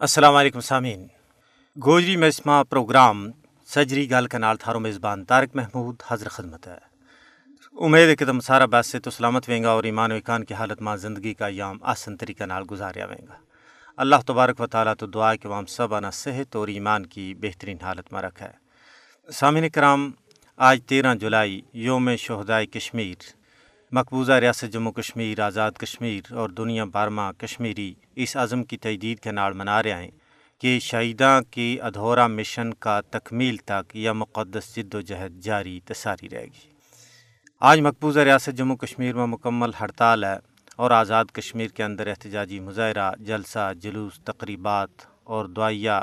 السلام علیکم سامعین۔ گوجری مجمع پروگرام سجری گل کے نال تھارو میزبان طارق محمود حضر خدمت ہے۔ امید ہے کہ تم سارا بات سے تو سلامت ویں گا اور ایمان و اکان کی حالت ماں زندگی کا ایام آسن طریقہ نال گزاریا ویں گا۔ اللہ تبارک و تعالیٰ تو دعا کہ وام سب آنا صحت اور ایمان کی بہترین حالت میں رکھا ہے سامعین کرام، آج تیرہ جولائی، یوم شہدائے کشمیر۔ مقبوضہ ریاست جموں کشمیر، آزاد کشمیر اور دنیا بارما کشمیری اس عزم کی تجدید کے نال منا رہے ہیں کہ شہیداں کی ادھورا مشن کا تکمیل تک یا مقدس جد و جہد جاری تساری رہے گی۔ آج مقبوضہ ریاست جموں کشمیر میں مکمل ہڑتال ہے اور آزاد کشمیر کے اندر احتجاجی مظاہرہ، جلسہ، جلوس، تقریبات اور دعائیہ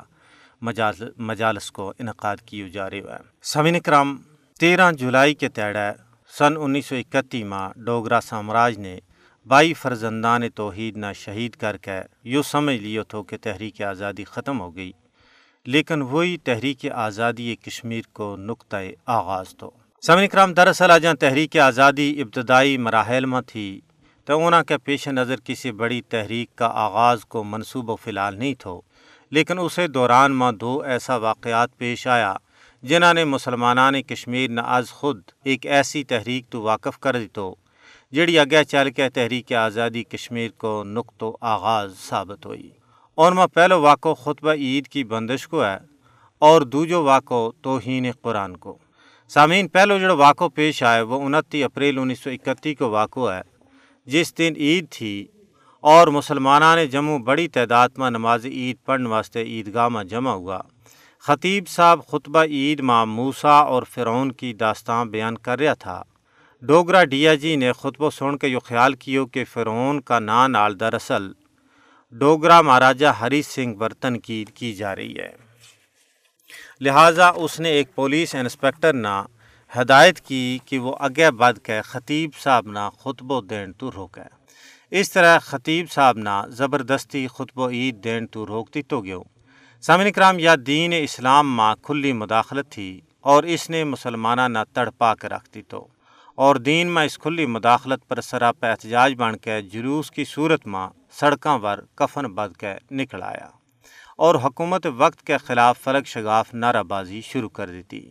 مجالس کو انعقاد کیے جا رہے ہیں۔ سمین کرام، تیرہ جولائی کے تیڑے سن انیس سو اکتی ماں ڈوگرا سامراج نے بائی فرزندان توحید نہ شہید کر کے یوں سمجھ لیو تھو کہ تحریک آزادی ختم ہو گئی، لیکن وہی تحریک آزادی کشمیر کو نقطۂ آغاز تو سمن اکرام، دراصل آجاں تحریک آزادی ابتدائی مراحل میں تھی، تو اونا کے پیش نظر کسی بڑی تحریک کا آغاز کو منصوب و فلال نہیں تھو، لیکن اسے دوران میں دو ایسا واقعات پیش آیا۔ جنہوں نے مسلمانان کشمیر نہ از خود ایک ایسی تحریک تو واقف کر دی تو جڑی اگے چل کے تحریک آزادی کشمیر کو نقط و آغاز ثابت ہوئی۔ اور میں پہلو واقع خطبہ عید کی بندش کو ہے، اور دوجو واقع توہین قرآن کو۔ سامعین، پہلو جڑا واقع پیش آئے، وہ انتی اپریل انیس سو اکتی کو واقع ہے۔ جس دن عید تھی، اور مسلمانان جموں بڑی تعداد میں نماز عید پڑھنے واسطے عیدگاہ میں جمع ہوا۔ خطیب صاحب خطبہ عید ماں موسا اور فرعون کی داستان بیان کر رہا تھا۔ ڈوگرا ڈیا جی نے خطبہ سن کے یہ خیال کیو کہ فرعون کا نام نال دراصل ڈوگرا مہاراجا ہری سنگھ برتن کی کی جا رہی ہے۔ لہٰذا اس نے ایک پولیس انسپکٹر نہ ہدایت کی کہ وہ اگے بد کے خطیب صاحب نہ خطبہ دین تو روکے۔ اس طرح خطیب صاحب نہ زبردستی خطبہ عید دین تو روکتی تو گیو سامن کرام، یا دین اسلام ماں کھلی مداخلت تھی اور اس نے مسلمانہ نہ تڑ پا کے رکھتی تو اور دین میں اس کھلی مداخلت پر سراپا احتجاج بن کے جلوس کی صورت ماں سڑکاں ور کفن بد کے نکل آیا۔ اور حکومت وقت کے خلاف فلک شگاف نعرہ بازی شروع کر دیتی۔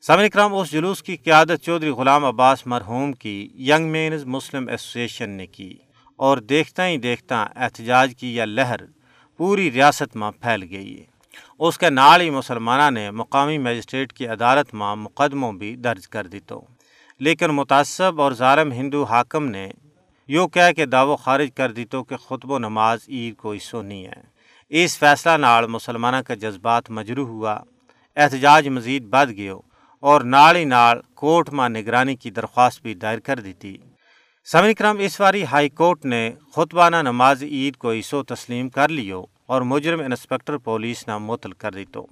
سامن کرام، اس جلوس کی قیادت چودھری غلام عباس مرحوم کی ینگ مینز مسلم ایسوسیشن نے کی اور دیکھتا ہی دیکھتا احتجاج کی یہ لہر پوری ریاست میں پھیل گئی ہے۔ اس کے نال ہی مسلمانہ نے مقامی مجسٹریٹ کی عدالت میں مقدموں بھی درج کر دی تو لیکن متعصب اور ظالم ہندو حاکم نے یوں کہہ کہ دعو خارج کر دی تو کہ خطب و نماز عید کو حصو نہیں ہے۔ اس فیصلہ نال مسلمانہ کا جذبات مجروح ہوا۔ احتجاج مزید بد گیو اور نال ہی نال کورٹ میں نگرانی کی درخواست بھی دائر کر دی تھی سمن کرم اس واری ہائی کورٹ نے خطبانہ نماز عید کو عیسو تسلیم کر لیو۔ اور مجرم انسپکٹر پولیس نہ معطل کر دی تو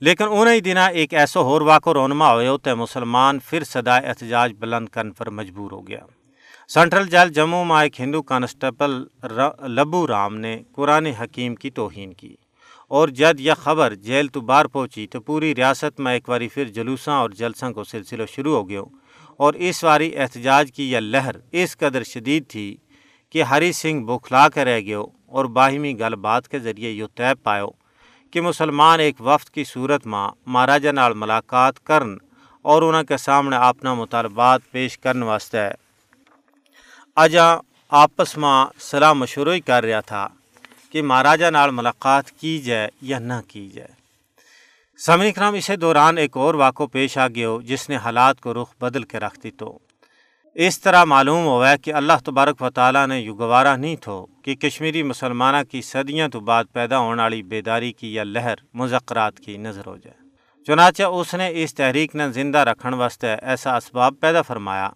لیکن انہیں دن ایک ایسا ہور واقع رونما ہوئے تو مسلمان پھر سدا احتجاج بلند کرنے پر مجبور ہو گیا۔ سینٹرل جیل جموں میں ایک ہندو کانسٹیبل لبو رام نے قرآن حکیم کی توہین کی اور جد یہ خبر جیل تو باہر پہنچی تو پوری ریاست میں ایک باری پھر جلوساں اور جلسوں کو سلسلہ شروع ہو گیا اور اس واری احتجاج کی یہ لہر اس قدر شدید تھی کہ ہری سنگھ بوکھلا کے رہ گئے اور باہمی گل بات کے ذریعے یہ طے پاؤ کہ مسلمان ایک وفد کی صورت ماں مہاراجا نال ملاقات کرن اور انہوں کے سامنے اپنا مطالبات پیش کرنے واسطے اجا آپس میں صلاح مشورہ ہی کر رہا تھا کہ مہاراجا نال ملاقات کی جائے یا نہ کی جائے سامع کرام اسے دوران ایک اور واقع پیش آ گیا جس نے حالات کو رخ بدل کے رکھ دی تو اس طرح معلوم ہوا کہ اللہ تبارک و تعالیٰ نے یوں گوارا نہیں تھو کہ کشمیری مسلمانہ کی صدیاں تو بعد پیدا ہونے والی بیداری کی یا لہر مذکرات کی نظر ہو جائے۔ چنانچہ اس نے اس تحریک نے زندہ رکھنے واسطے ایسا اسباب پیدا فرمایا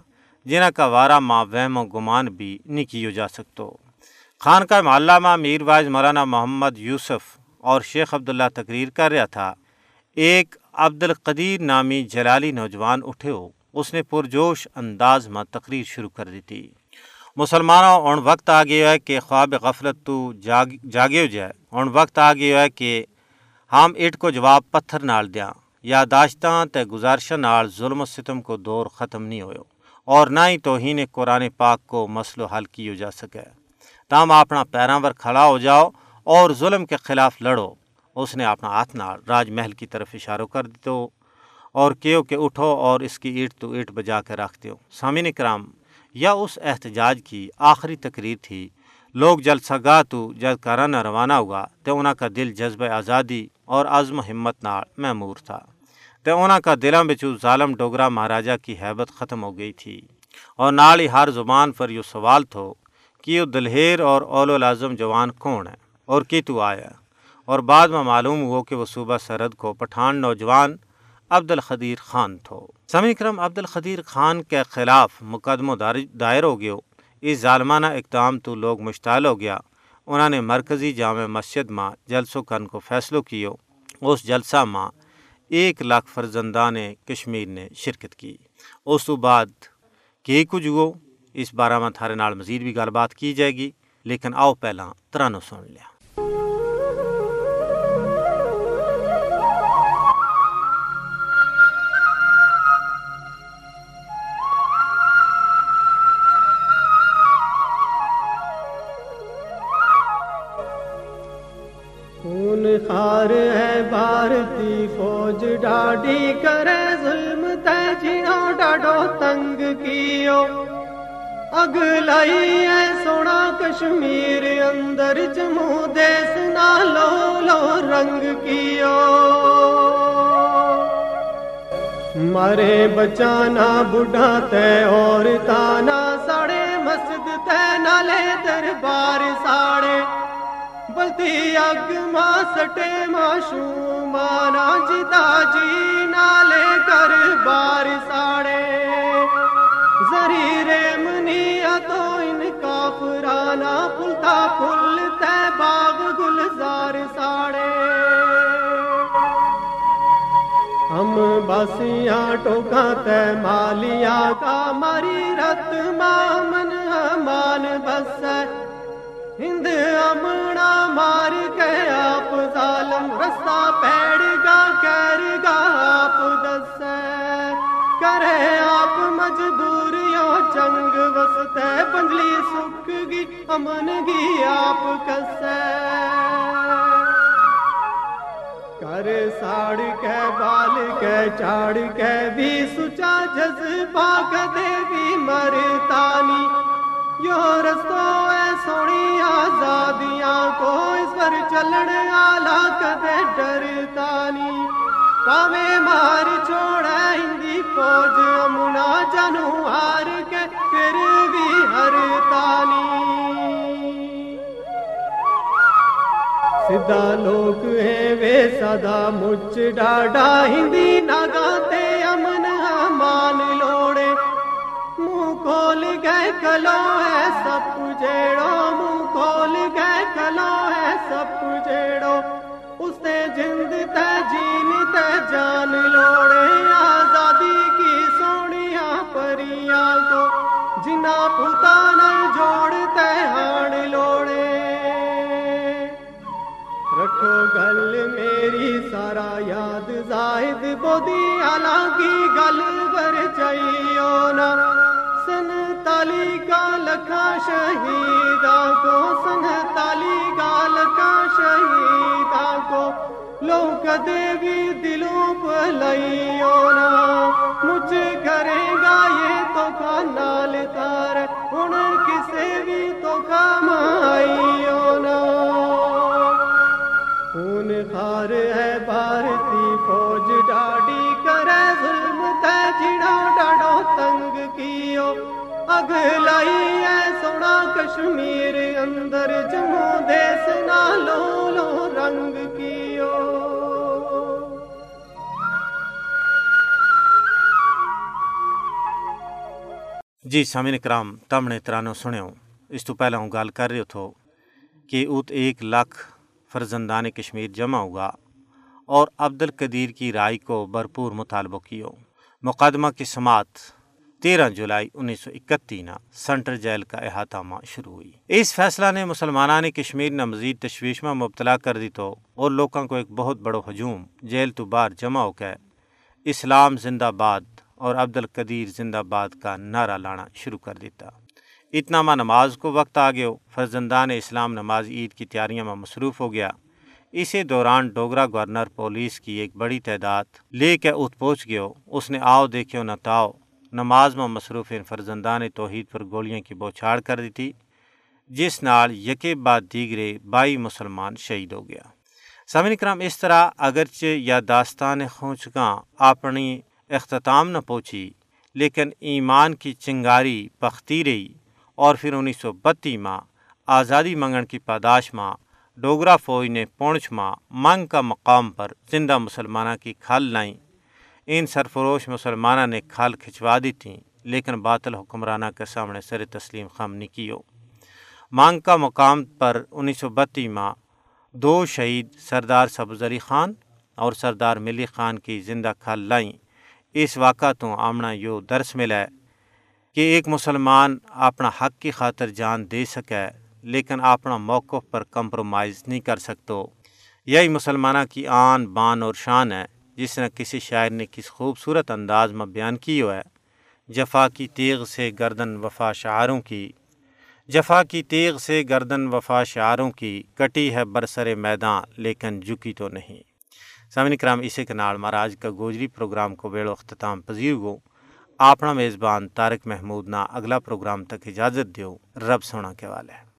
جنہ کا وارہ ماں وہم و گمان بھی نہیں کیو جا سکتو۔ خان کا محلہ میر واج مولانا محمد یوسف اور شیخ عبداللہ تقریر کر رہا تھا۔ ایک عبد القدیر نامی جلالی نوجوان اٹھے ہو۔ اس نے پرجوش انداز میں تقریر شروع کر دی تھی۔ مسلمانوں اون وقت آ گیا ہے کہ خواب غفلت تو جاگ، جاگے جائے۔ اون وقت آ گیا ہے کہ ہم اٹ کو جواب پتھر نال دیاں۔ یا تے گزارشہ نال ظلم و ستم کو دور ختم نہیں ہوئے۔ اور نہ ہی توہین قرآن پاک کو مسئلہ حل کیو جا سکے۔ تام اپنا پیراں پر کھڑا ہو جاؤ اور ظلم کے خلاف لڑو۔ اس نے اپنا ہاتھ نال راج محل کی طرف اشاروں کر دو اور کیو کہ اٹھو اور اس کی اینٹ تو اینٹ بجا کے رکھ دو سامعین کرام، یا اس احتجاج کی آخری تقریر تھی۔ لوگ جلسہ گاہ تو جب کرانا روانہ ہوا تو انہوں کا دل جذبہ آزادی اور عزم و ہمت نال محمور تھا۔ تو انہوں کا دلوں بچو ظالم ڈوگرا مہاراجا کی حیبت ختم ہو گئی تھی۔ اور نال ہی ہر زبان پر یہ سوال تھو کہ یہ دلہیر اور اول العظم جوان کون ہے؟ اور کی تو آیا؟ اور بعد میں معلوم ہوا کہ وہ صوبہ سرحد کو پٹھان نوجوان عبد الخدیر خان تھو۔ سمی کرم عبد الخدیر خان کے خلاف مقدمہ دائر ہو گیا۔ اس ظالمانہ اقدام تو لوگ مشتعل ہو گیا۔ انہوں نے مرکزی جامع مسجد ماں جلسوں کن کو فیصلو کیو اس جلسہ ماں ایک لاکھ فرزندان کشمیر نے شرکت کی۔ اس تو بعد کی کچھ ہو اس بارہ میں تھارے نال مزید بھی گل بات کی جائے گی۔ لیکن آؤ پہلا ترانو سن لیا۔ اگ سونا کشمیر اندر جموں دیس نالو لو رنگ کیو مارے بچانا بڑھا تے اور تانا ساڑے مسجد تے نالے دربار ساڑے بلتی اگ ماں سٹے ماشو مانا جدا جی ہم ٹوکا تے مالیا کا ماری رت مامن امان بس ہند امنا مار کے آپ ظالم رستہ پیڑ گا کیر گا آپ دس کرے آپ مجبوریوں جنگ وستے پنجلی سکھ گی امن گی آپ کس کر ساڑ کے بال کے چاڑ کے بھی سچا جذبہ کدے بھی مرتانی یو رستو ہے سونی آزادیاں کو اس پر چلن آلہ کدے ڈرتانی پاوے مار چھوڑا ہندی فوج امنا جنو ہار سدا لوگ ہیں وے سدا مچ ڈاڈا، ہندی نگاتے امن امان لوڑے۔ منہ کھول گئے کلو ہے سب جیڑو منہ کھول گئے کلو ہے سب جیڑو۔ اس نے جند تے زاہد بودی گل بر چاہیو نا۔ سن تالی کا لکھا شہیدہ کو۔ سن تالی کا لکھا شہیدہ کو۔ لو کدے بھی دلوں پہ لائیو نا۔ مجھ کرے گا یہ تو لائی ہے سونا کشمیر اندر جموں دیس نالو لو رنگ کیو جی سامعین کرام تم نے ترانو سنو اس تو پہلا ہوں گل کر رہے تھو کہ ات ایک لاکھ فرزندان کشمیر جمع ہوا اور عبد القدیر کی رائے کو بھرپور مطالبہ کیو مقدمہ کی سماعت تیرہ جولائی انیس سو اکتی نا سنٹر جیل کا احاطہ ماں شروع ہوئی۔ اس فیصلہ نے مسلمانہ نے کشمیر نہ مزید تشویش میں مبتلا کر دی تو اور لوگوں کو ایک بہت بڑو ہجوم جیل تو باہر جمع ہو کے اسلام زندہ باد اور عبد القدیر زندہ باد کا نعرہ لانا شروع کر دیتا۔ اتنا ماں نماز کو وقت آ گیا، فرزندان اسلام نماز عید کی تیاریاں میں مصروف ہو گیا۔ اسی دوران ڈوگرا گورنر پولیس کی ایک بڑی تعداد لے کے ات پہنچ گیا۔ اس نے آؤ دیکھو نہ تاؤ۔ نماز میں مصروف ان فرزندان توحید پر گولیاں کی بوچھاڑ کر دی تھی جس نال یکے بعد دیگرے بائی مسلمان شہید ہو گیا۔ سامن کرام، اس طرح اگرچہ یا داستان خونچگاں اپنی اختتام نہ پہنچی لیکن ایمان کی چنگاری پختی رہی اور پھر انیس سو بتی ماں آزادی منگن کی پاداش ماں ڈوگرا فوج نے پونچھ ماں منگ کا مقام پر زندہ مسلمانہ کی کھال لائیں ان سرفروش مسلمانہ نے کھال کھچوا دی تھیں، لیکن باطل حکمرانہ کے سامنے سر تسلیم خم نہیں کیو۔ مانگ کا مقام پر انیس سو بتی ماں دو شہید سردار سبز علی خان اور سردار ملی خان کی زندہ کھال لائیں۔ اس واقعہ تو آمنا یو درس ملا ہے کہ ایک مسلمان اپنا حق کی خاطر جان دے سکے، لیکن اپنا موقف پر کمپرومائز نہیں کر سکتو۔ یہی مسلمانہ کی آن بان اور شان ہے۔ جس نے کسی شاعر نے کس خوبصورت انداز میں بیان کی ہو ہے جفا کی تیغ سے گردن وفا شعاروں کی۔ جفا کی تیغ سے گردن وفا شعاروں کی۔ کٹی ہے برسر میدان، لیکن جھکی تو نہیں۔ سامن کرام اسے کے نال مہاراج کا گوجری پروگرام کو بیڑو اختتام پذیر گو۔ اپنا میزبان طارق محمود نہ اگلا پروگرام تک اجازت دیو۔ رب سونا کے والے۔